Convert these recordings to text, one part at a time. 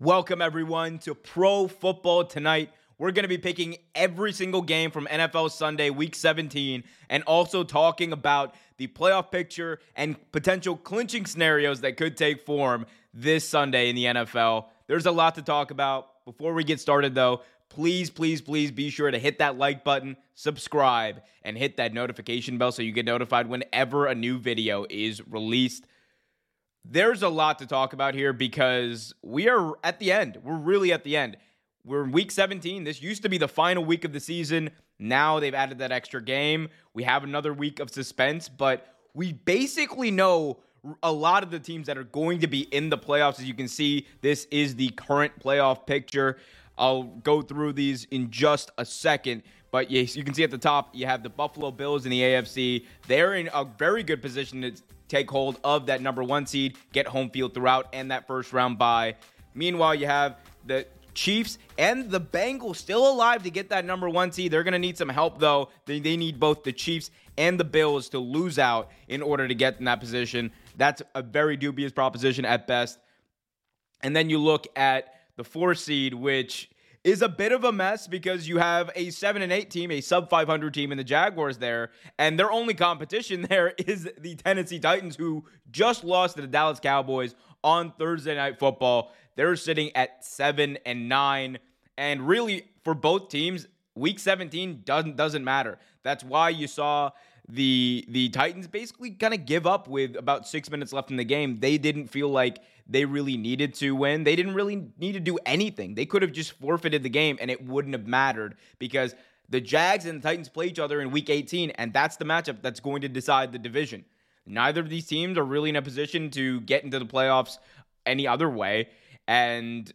Welcome, everyone, to Pro Football Tonight. We're going to be picking every single game from NFL Sunday, Week 17, and also talking about the playoff picture and potential clinching scenarios that could take form this Sunday in the NFL. There's a lot to talk about. Before we get started, though, please, please, please be sure to hit that like button, subscribe, and hit that notification bell so you get notified whenever a new video is released there's a lot to talk about here because we are at the end. We're really at the end. We're in week 17. This used to be the final week of the season. Now they've added that extra game. We have another week of suspense, but we basically know a lot of the teams that are going to be in the playoffs. As you can see, this is the current playoff picture. I'll go through these in just a second. But yes, you can see at the top, you have the Buffalo Bills in the AFC. They're in a very good position to take hold of that number one seed, get home field throughout, and that first round bye. Meanwhile, you have the Chiefs and the Bengals still alive to get that number one seed. They're going to need some help, though. They, they need both the Chiefs and the Bills to lose out in order to get in that position. That's a very dubious proposition at best. And then you look at the four seed, which is a bit of a mess because you have a 7 and 8 team, a sub 500 team in the Jaguars there, and their only competition there is the Tennessee Titans who just lost to the Dallas Cowboys on Thursday night football. They're sitting at 7 and 9 and really for both teams week 17 doesn't doesn't matter. That's why you saw the the Titans basically kind of give up with about 6 minutes left in the game. They didn't feel like they really needed to win. They didn't really need to do anything. They could have just forfeited the game and it wouldn't have mattered because the Jags and the Titans play each other in week 18 and that's the matchup that's going to decide the division. Neither of these teams are really in a position to get into the playoffs any other way and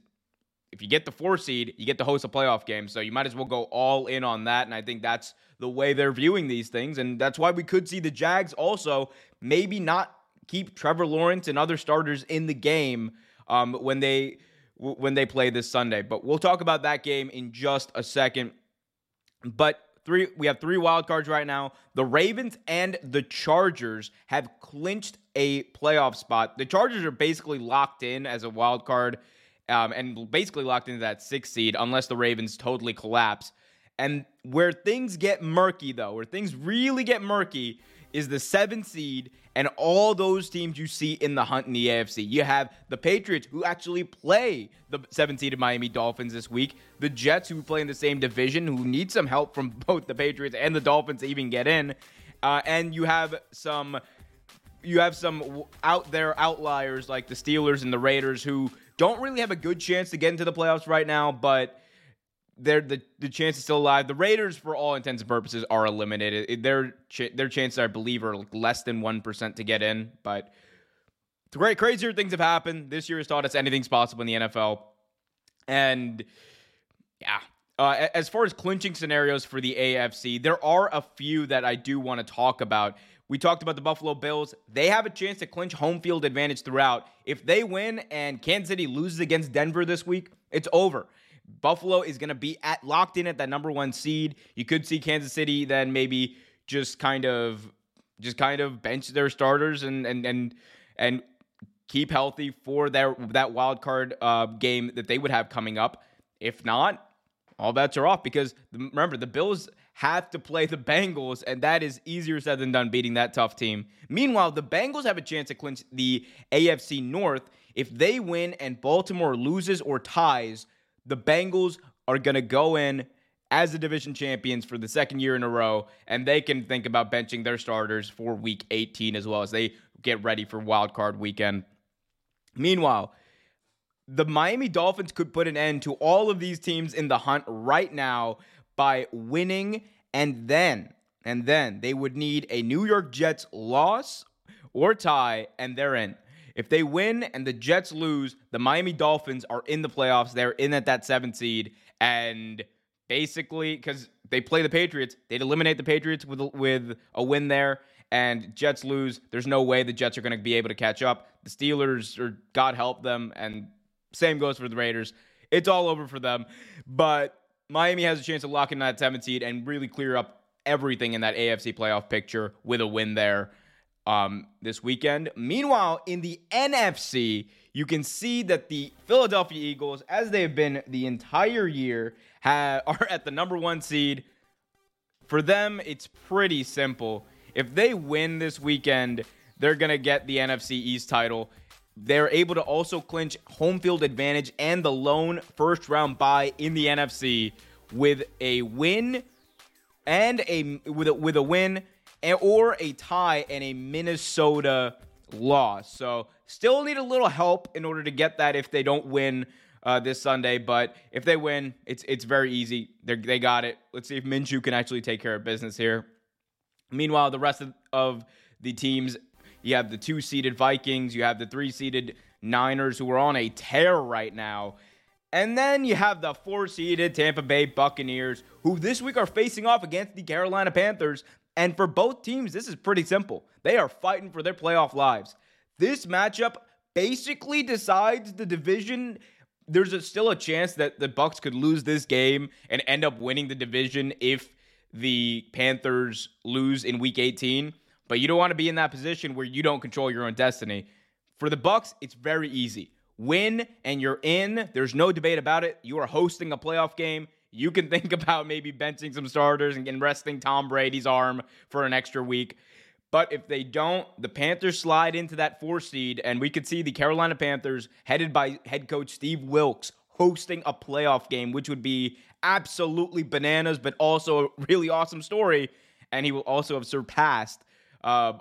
if you get the four seed, you get to host a playoff game. So you might as well go all in on that. And I think that's the way they're viewing these things. And that's why we could see the Jags also maybe not keep Trevor Lawrence and other starters in the game um, when they when they play this Sunday. But we'll talk about that game in just a second. But three we have three wild cards right now. The Ravens and the Chargers have clinched a playoff spot. The Chargers are basically locked in as a wild card um, and basically locked into that sixth seed unless the Ravens totally collapse. And where things get murky, though, where things really get murky, is the seventh seed and all those teams you see in the hunt in the AFC. You have the Patriots who actually play the seventh seeded Miami Dolphins this week, the Jets who play in the same division who need some help from both the Patriots and the Dolphins to even get in, uh, and you have some. You have some out there outliers like the Steelers and the Raiders who don't really have a good chance to get into the playoffs right now, but they're the the chance is still alive. The Raiders, for all intents and purposes, are eliminated. Their their chances, I believe, are less than one percent to get in. But great, crazier things have happened. This year has taught us anything's possible in the NFL. And yeah, uh, as far as clinching scenarios for the AFC, there are a few that I do want to talk about. We talked about the Buffalo Bills. They have a chance to clinch home field advantage throughout. If they win and Kansas City loses against Denver this week, it's over. Buffalo is going to be at locked in at that number one seed. You could see Kansas City then maybe just kind of just kind of bench their starters and and and and keep healthy for their that wild card uh, game that they would have coming up. If not, all bets are off because remember the Bills have to play the Bengals, and that is easier said than done beating that tough team. Meanwhile, the Bengals have a chance to clinch the AFC North if they win and Baltimore loses or ties the Bengals are going to go in as the division champions for the second year in a row, and they can think about benching their starters for week 18 as well as they get ready for wild card weekend. Meanwhile, the Miami Dolphins could put an end to all of these teams in the hunt right now by winning and then and then they would need a New York Jets loss or tie and they're in. If they win and the Jets lose, the Miami Dolphins are in the playoffs. They're in at that seventh seed. And basically, because they play the Patriots, they'd eliminate the Patriots with, with a win there. And Jets lose. There's no way the Jets are going to be able to catch up. The Steelers, or God help them. And same goes for the Raiders. It's all over for them. But Miami has a chance to lock in that seventh seed and really clear up everything in that AFC playoff picture with a win there. um, this weekend. Meanwhile, in the NFC, you can see that the Philadelphia Eagles, as they have been the entire year, have, are at the number one seed. For them, it's pretty simple. If they win this weekend, they're going to get the NFC East title. They're able to also clinch home field advantage and the lone first round bye in the NFC with a win and a with a, with a win or a tie and a Minnesota loss. So still need a little help in order to get that if they don't win uh, this Sunday. But if they win, it's it's very easy. They they got it. Let's see if Minshew can actually take care of business here. Meanwhile, the rest of, of the teams, you have the two seeded Vikings, you have the three seeded Niners who are on a tear right now. And then you have the four seeded Tampa Bay Buccaneers, who this week are facing off against the Carolina Panthers. And for both teams, this is pretty simple. They are fighting for their playoff lives. This matchup basically decides the division. There's a, still a chance that the Bucks could lose this game and end up winning the division if the Panthers lose in week 18. But you don't want to be in that position where you don't control your own destiny. For the Bucks, it's very easy. Win and you're in. There's no debate about it. You are hosting a playoff game. You can think about maybe benching some starters and resting Tom Brady's arm for an extra week. But if they don't, the Panthers slide into that four seed, and we could see the Carolina Panthers, headed by head coach Steve Wilks, hosting a playoff game, which would be absolutely bananas, but also a really awesome story. And he will also have surpassed uh,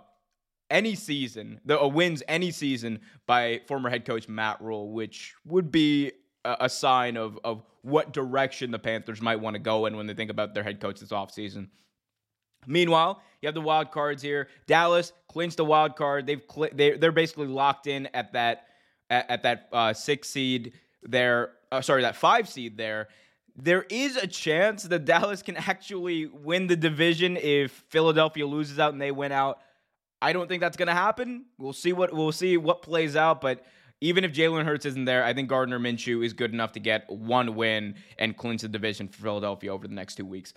any season, the uh, wins any season by former head coach Matt Rhule, which would be a, a sign of of what direction the Panthers might want to go in when they think about their head coach this offseason. Meanwhile, you have the wild cards here. Dallas clinched the wild card. They've cl- they they're basically locked in at that at, at that uh, six seed there. Uh, sorry, that five seed there. There is a chance that Dallas can actually win the division if Philadelphia loses out and they win out. I don't think that's going to happen. We'll see what we'll see what plays out, but even if Jalen Hurts isn't there, I think Gardner Minshew is good enough to get one win and clinch the division for Philadelphia over the next two weeks.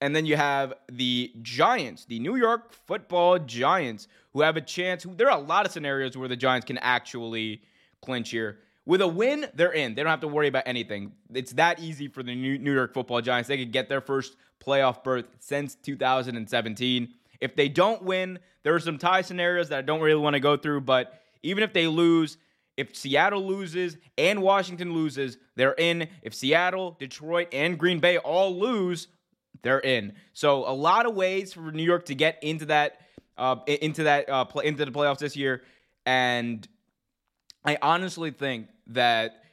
And then you have the Giants, the New York football Giants, who have a chance. There are a lot of scenarios where the Giants can actually clinch here. With a win, they're in. They don't have to worry about anything. It's that easy for the New York football Giants. They could get their first playoff berth since 2017. If they don't win, there are some tie scenarios that I don't really want to go through, but even if they lose, if Seattle loses and Washington loses, they're in. If Seattle, Detroit, and Green Bay all lose, they're in. So a lot of ways for New York to get into that uh, into that uh, play, into the playoffs this year, and I honestly think that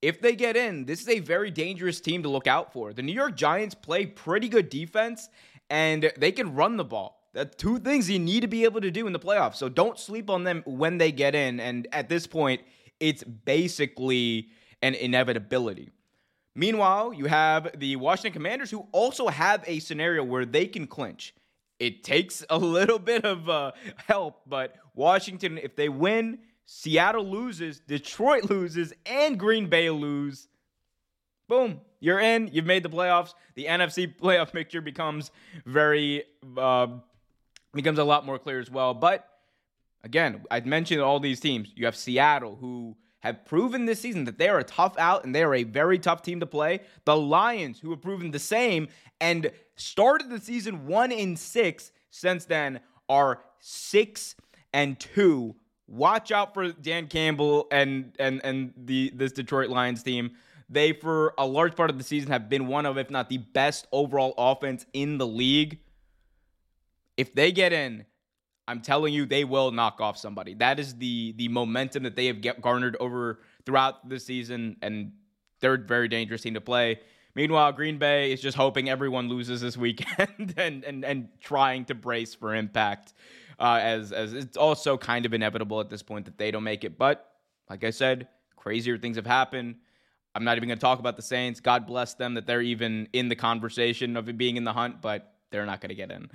if they get in, this is a very dangerous team to look out for. The New York Giants play pretty good defense, and they can run the ball. The two things you need to be able to do in the playoffs. So don't sleep on them when they get in. And at this point, it's basically an inevitability. Meanwhile, you have the Washington Commanders who also have a scenario where they can clinch. It takes a little bit of uh, help, but Washington, if they win, Seattle loses, Detroit loses, and Green Bay lose. Boom, you're in. You've made the playoffs. The NFC playoff picture becomes very uh, becomes a lot more clear as well. But again, I mentioned all these teams. You have Seattle, who have proven this season that they are a tough out and they are a very tough team to play. The Lions, who have proven the same and started the season one in six, since then are six and two. Watch out for Dan Campbell and and and the this Detroit Lions team. They, for a large part of the season, have been one of, if not the best overall offense in the league if they get in, I'm telling you, they will knock off somebody. That is the the momentum that they have get, garnered over throughout the season, and they're a very dangerous team to play. Meanwhile, Green Bay is just hoping everyone loses this weekend and and and trying to brace for impact, uh, as as it's also kind of inevitable at this point that they don't make it. But like I said, crazier things have happened. I'm not even going to talk about the Saints. God bless them that they're even in the conversation of being in the hunt, but they're not going to get in.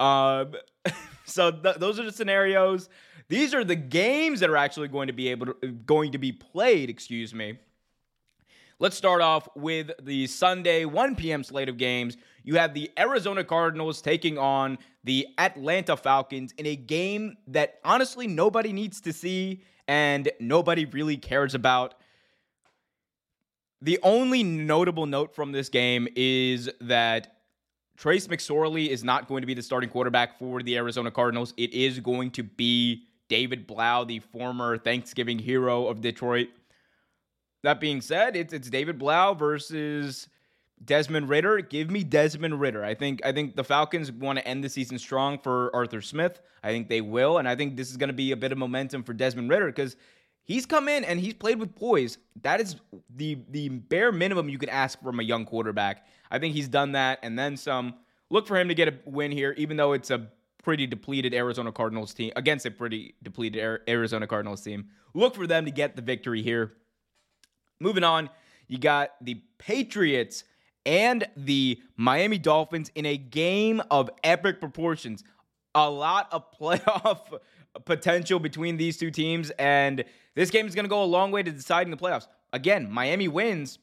Um, so th- those are the scenarios. These are the games that are actually going to be able to going to be played. Excuse me. Let's start off with the Sunday 1 p.m. slate of games. You have the Arizona Cardinals taking on the Atlanta Falcons in a game that honestly nobody needs to see and nobody really cares about. The only notable note from this game is that Trace McSorley is not going to be the starting quarterback for the Arizona Cardinals. It is going to be David Blough, the former Thanksgiving hero of Detroit. That being said, it's it's David Blough versus Desmond Ridder. Give me Desmond Ridder. I think I think the Falcons want to end the season strong for Arthur Smith. I think they will, and I think this is going to be a bit of momentum for Desmond Ridder because he's come in and he's played with poise. That is the the bare minimum you can ask from a young quarterback. I think he's done that and then some. Look for him to get a win here, even though it's a pretty depleted Arizona Cardinals team against a pretty depleted Arizona Cardinals team. Look for them to get the victory here. Moving on, you got the Patriots and the Miami Dolphins in a game of epic proportions. A lot of playoff potential between these two teams, and this game is going to go a long way to deciding the playoffs. Again, Miami wins.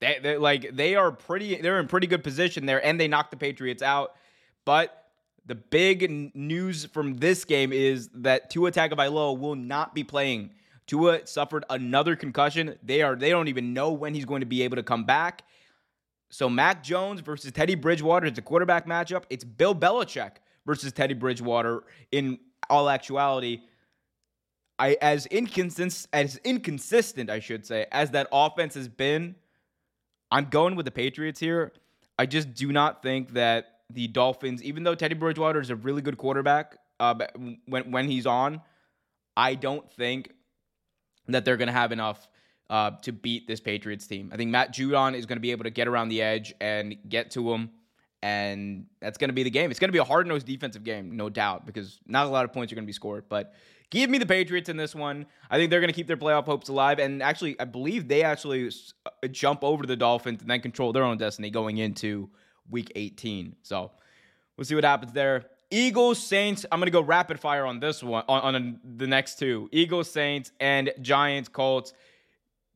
They, they like they are pretty. They're in pretty good position there, and they knocked the Patriots out. But the big news from this game is that Tua Tagovailoa will not be playing. Tua suffered another concussion. They are they don't even know when he's going to be able to come back. So Mac Jones versus Teddy Bridgewater is a quarterback matchup. It's Bill Belichick versus Teddy Bridgewater in all actuality. I as inconsistent as inconsistent, I should say, as that offense has been, I'm going with the Patriots here. I just do not think that the Dolphins, even though Teddy Bridgewater is a really good quarterback uh, when when he's on, I don't think that they're going to have enough uh, to beat this Patriots team. I think Matt Judon is going to be able to get around the edge and get to him, and that's going to be the game. It's going to be a hard nosed defensive game, no doubt, because not a lot of points are going to be scored. But give me the Patriots in this one. I think they're going to keep their playoff hopes alive, and actually, I believe they actually uh, jump over the Dolphins and then control their own destiny going into week 18. So we'll see what happens there. Eagles, Saints. I'm to go rapid fire on this one, on, on the next two. Eagles, Saints, and Giants, Colts.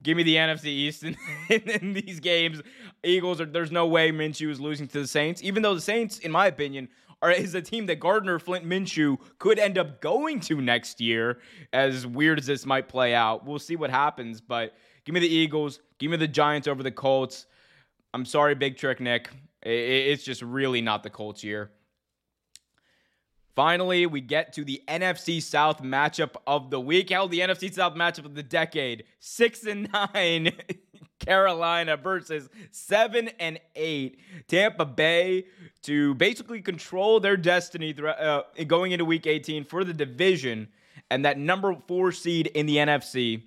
Give me the NFC East in, in, these games. Eagles are there's no way Minshew is losing to the Saints, even though the Saints, in my opinion, are is a team that Gardner Flint Minshew could end up going to next year. As weird as this might play out, we'll see what happens. But give me the Eagles. Give me the Giants over the Colts. I'm sorry, Big Trick Nick. It's just really not the Colts year. Finally, we get to the NFC South matchup of the week. Hell, the NFC South matchup of the decade. Six and nine, Carolina versus seven and eight, Tampa Bay to basically control their destiny uh, going into Week 18 for the division and that number four seed in the NFC.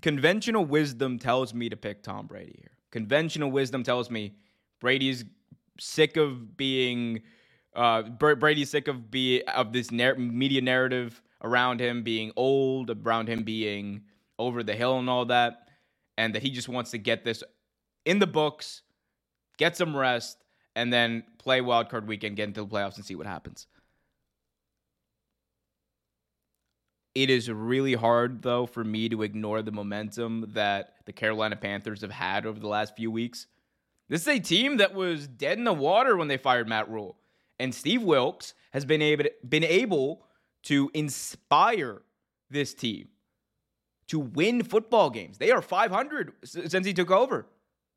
Conventional wisdom tells me to pick Tom Brady here. Conventional wisdom tells me Brady's sick of being uh, Brady's sick of be of this nar- media narrative around him being old, around him being over the hill and all that, and that he just wants to get this in the books, get some rest, and then play wild card weekend, get into the playoffs, and see what happens. It is really hard, though, for me to ignore the momentum that the Carolina Panthers have had over the last few weeks. This is a team that was dead in the water when they fired Matt Rhule. And Steve Wilks has been able to, been able to inspire this team to win football games. They are 500 since he took over.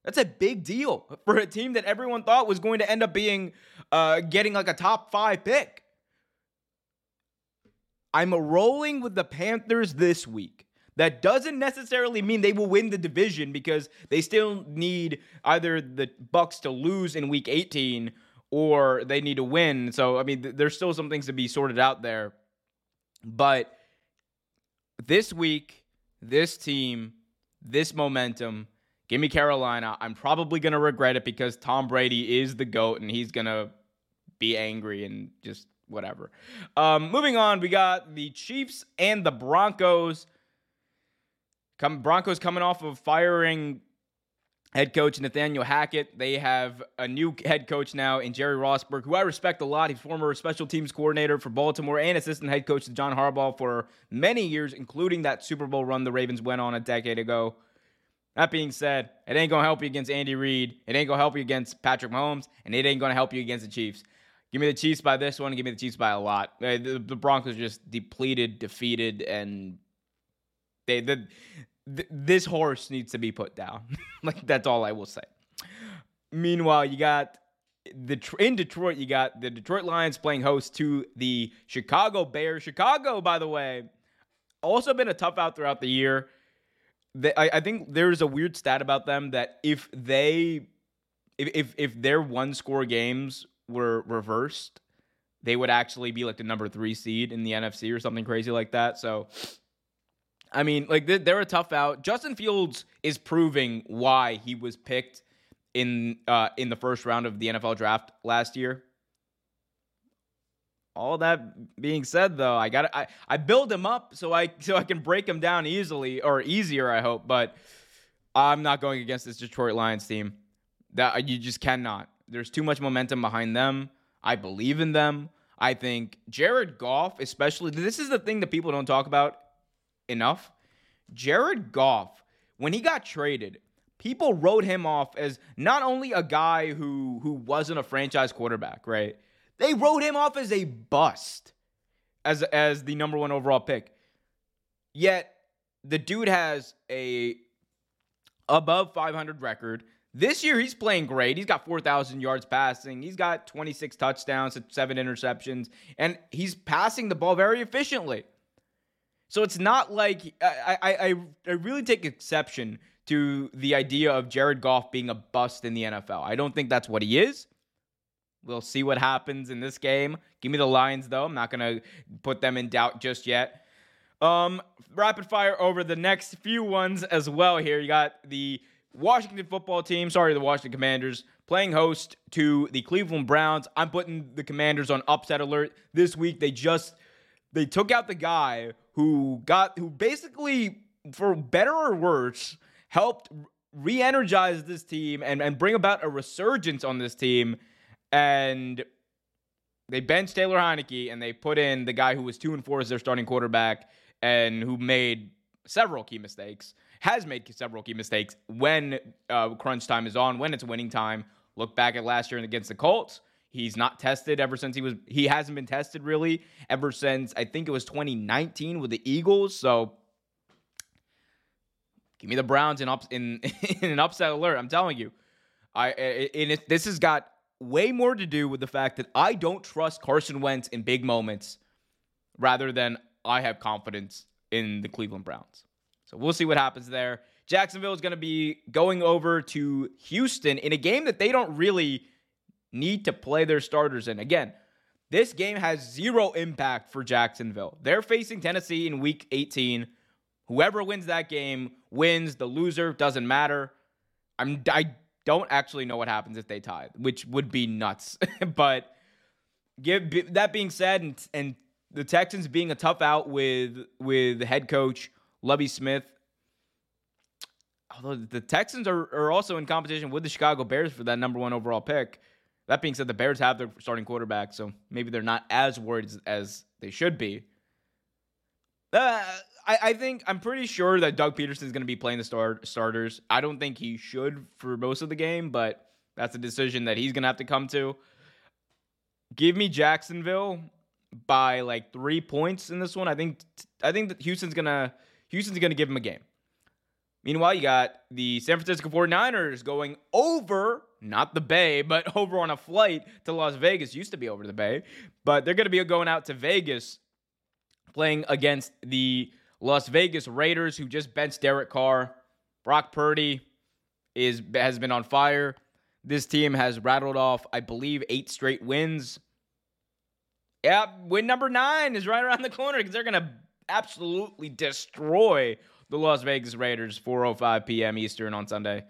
That's a big deal for a team that everyone thought was going to end up being uh, getting like a top five pick. I'm rolling with the Panthers this week. That doesn't necessarily mean they will win the division because they still need either the Bucks to lose in week 18 or they need to win. So I mean, th- there's still some things to be sorted out there. But this week, this team, this momentum, give me Carolina. I'm probably going to regret it because Tom Brady is the GOAT and he's going to be angry and just whatever. Um, moving on, we got the Chiefs and the Broncos. Come Broncos coming off of firing head coach Nathaniel Hackett. They have a new head coach now in Jerry Rosburg, who I respect a lot. He's former special teams coordinator for Baltimore and assistant head coach to John Harbaugh for many years, including that Super Bowl run the Ravens went on a decade ago. That being said, it ain't gonna help you against Andy Reid. It ain't gonna help you against Patrick Mahomes, and it ain't gonna help you against the Chiefs. Give me the Chiefs by this one. Give me the Chiefs by a lot. The, the Broncos just depleted, defeated, and they the, this horse needs to be put down. like that's all I will say. Meanwhile, you got the in Detroit. You got the Detroit Lions playing host to the Chicago Bears. Chicago, by the way, also been a tough out throughout the year. They, I, I think there's a weird stat about them that if they if if, if their one score games were reversed, they would actually be like the number three seed in the NFC or something crazy like that. So, I mean, like they're a tough out. Justin Fields is proving why he was picked in uh, in the first round of the NFL draft last year. All that being said, though, I got I I build him up so I so I can break him down easily or easier. I hope, but I'm not going against this Detroit Lions team. That you just cannot. There's too much momentum behind them. I believe in them. I think Jared Goff, especially, this is the thing that people don't talk about enough. Jared Goff, when he got traded, people wrote him off as not only a guy who who wasn't a franchise quarterback, right? They wrote him off as a bust as as the number 1 overall pick. Yet the dude has a above 500 record. This year, he's playing great. He's got 4,000 yards passing. He's got 26 touchdowns, seven interceptions, and he's passing the ball very efficiently. So it's not like I, I, I really take exception to the idea of Jared Goff being a bust in the NFL. I don't think that's what he is. We'll see what happens in this game. Give me the Lions, though. I'm not going to put them in doubt just yet. Um, rapid fire over the next few ones as well here. You got the Washington football team, sorry, the Washington Commanders, playing host to the Cleveland Browns. I'm putting the Commanders on upset alert this week. They just they took out the guy who got who basically, for better or worse, helped re-energize this team and, and bring about a resurgence on this team. And they benched Taylor Heinicke and they put in the guy who was two and four as their starting quarterback and who made several key mistakes has made several key mistakes when uh, crunch time is on, when it's winning time. Look back at last year against the Colts. He's not tested ever since he was. He hasn't been tested really ever since I think it was 2019 with the Eagles. So give me the Browns in ups in, in an upset alert. I'm telling you, I and it, this has got way more to do with the fact that I don't trust Carson Wentz in big moments, rather than I have confidence in the Cleveland Browns. So we'll see what happens there. Jacksonville is going to be going over to Houston in a game that they don't really need to play their starters in. Again, this game has zero impact for Jacksonville. They're facing Tennessee in week 18. Whoever wins that game wins. The loser doesn't matter. I'm I don't actually know what happens if they tie, which would be nuts. but give that being said, and, and the Texans being a tough out with with head coach Lovie Smith. Although the Texans are, are also in competition with the Chicago Bears for that number one overall pick. That being said, the Bears have their starting quarterback, so maybe they're not as worried as they should be. Uh, I, I, think I'm pretty sure that Doug Pederson is going to be playing the start, starters. I don't think he should for most of the game, but that's a decision that he's going to have to come to. Give me Jacksonville by like three points in this one. I think I think that Houston's gonna Houston's going to give him a game. Meanwhile, you got the San Francisco 49ers going over, not the Bay, but over on a flight to Las Vegas. Used to be over the Bay, but they're going to be going out to Vegas playing against the Las Vegas Raiders, who just benched Derek Carr. Brock Purdy is has been on fire. This team has rattled off, I believe, eight straight wins. Yeah, win number nine is right around the corner because they're going to absolutely destroy the Las Vegas Raiders 4:05 p.m. Eastern on Sunday.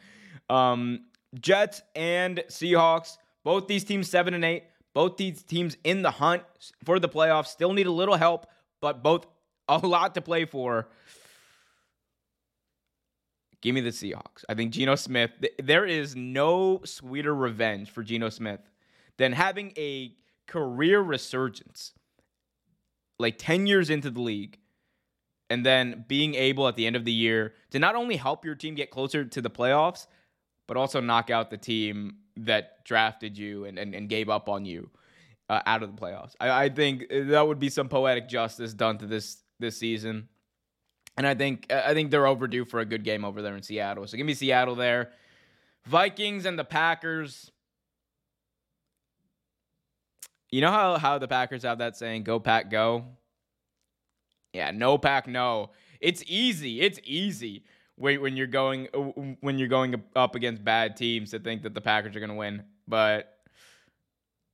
Um, Jets and Seahawks, both these teams 7 and 8, both these teams in the hunt for the playoffs, still need a little help, but both a lot to play for. Give me the Seahawks. I think Geno Smith, th- there is no sweeter revenge for Geno Smith than having a career resurgence like 10 years into the league and then being able at the end of the year to not only help your team get closer to the playoffs, but also knock out the team that drafted you and, and, and gave up on you uh, out of the playoffs. I, I think that would be some poetic justice done to this this season. And I think I think they're overdue for a good game over there in Seattle. So give me Seattle there. Vikings and the Packers. You know how how the Packers have that saying, "Go Pack, go." Yeah, no pack, no. It's easy. It's easy when when you're going uh, when you're going up against bad teams to think that the Packers are going to win. But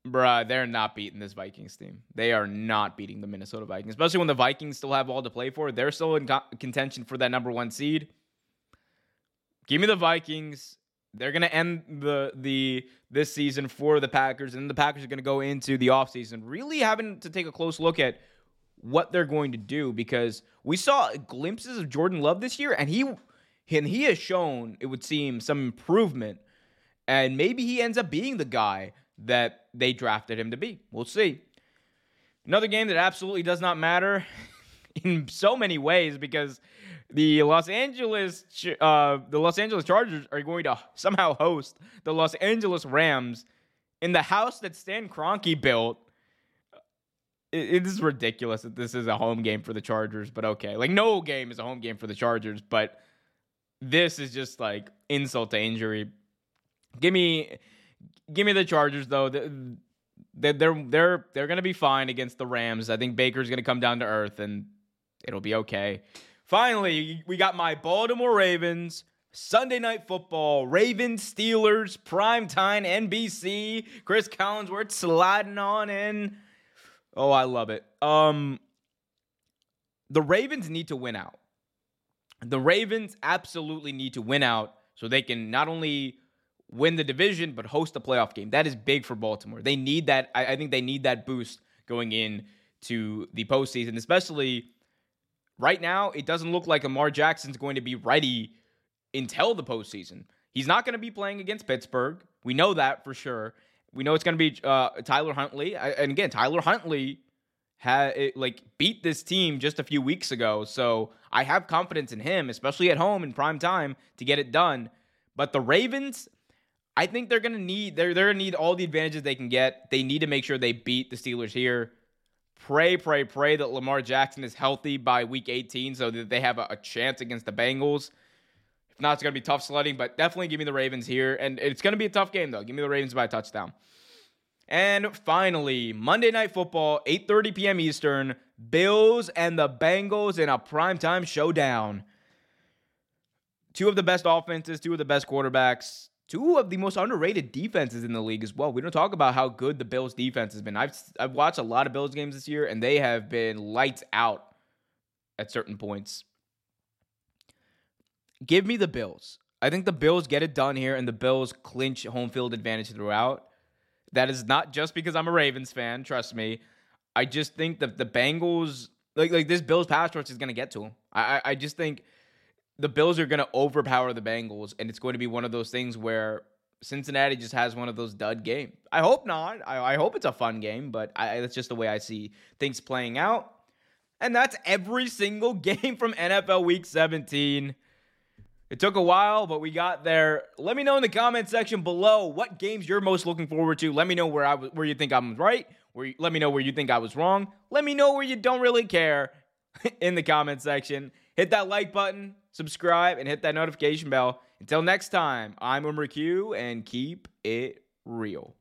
bruh, they're not beating this Vikings team. They are not beating the Minnesota Vikings, especially when the Vikings still have all to play for. They're still in co- contention for that number one seed. Give me the Vikings. They're gonna end the the this season for the Packers, and the Packers are gonna go into the offseason really having to take a close look at what they're going to do because we saw glimpses of Jordan Love this year, and he and he has shown it would seem some improvement, and maybe he ends up being the guy that they drafted him to be. We'll see. Another game that absolutely does not matter in so many ways because the Los Angeles uh, the Los Angeles Chargers are going to somehow host the Los Angeles Rams in the house that Stan Kroenke built. It, it is ridiculous that this is a home game for the Chargers, but okay. Like no game is a home game for the Chargers, but this is just like insult to injury. Give me give me the Chargers though. They're they're they're, they're to be fine against the Rams. I think Baker's to come down to earth and it'll be okay. Finally, we got my Baltimore Ravens Sunday night football, Ravens, Steelers, primetime NBC, Cris Collinsworth sliding on in. Oh, I love it. Um the Ravens need to win out. The Ravens absolutely need to win out so they can not only win the division, but host a playoff game. That is big for Baltimore. They need that. I, I think they need that boost going in to the postseason, especially right now. It doesn't look like Lamar Jackson's going to be ready until the postseason. He's not going to be playing against Pittsburgh. We know that for sure. We know it's going to be uh, Tyler Huntley, and again, Tyler Huntley had like beat this team just a few weeks ago. So I have confidence in him, especially at home in prime time, to get it done. But the Ravens, I think they're gonna need they're they're gonna need all the advantages they can get. They need to make sure they beat the Steelers here. Pray, pray, pray that Lamar Jackson is healthy by week 18 so that they have a, a chance against the Bengals. If not, it's gonna be tough sledding, but definitely give me the Ravens here. And it's gonna be a tough game though. Give me the Ravens by a touchdown. And finally, Monday Night Football, 8:30 p.m. Eastern, Bills and the Bengals in a primetime showdown. Two of the best offenses, two of the best quarterbacks, two of the most underrated defenses in the league as well. We don't talk about how good the Bills defense has been. I've I've watched a lot of Bills games this year and they have been lights out at certain points. Give me the Bills. I think the Bills get it done here and the Bills clinch home field advantage throughout. That is not just because I'm a Ravens fan, trust me. I just think that the Bengals like like this Bills pass rush is gonna get to them. I I just think the Bills are gonna overpower the Bengals, and it's going to be one of those things where Cincinnati just has one of those dud games. I hope not. I, I hope it's a fun game, but I, that's just the way I see things playing out. And that's every single game from NFL Week 17. It took a while, but we got there. Let me know in the comment section below what games you're most looking forward to. Let me know where I where you think I'm right. Where let me know where you think I was wrong. Let me know where you don't really care in the comment section. Hit that like button, subscribe, and hit that notification bell. Until next time, I'm Umar Q, and keep it real.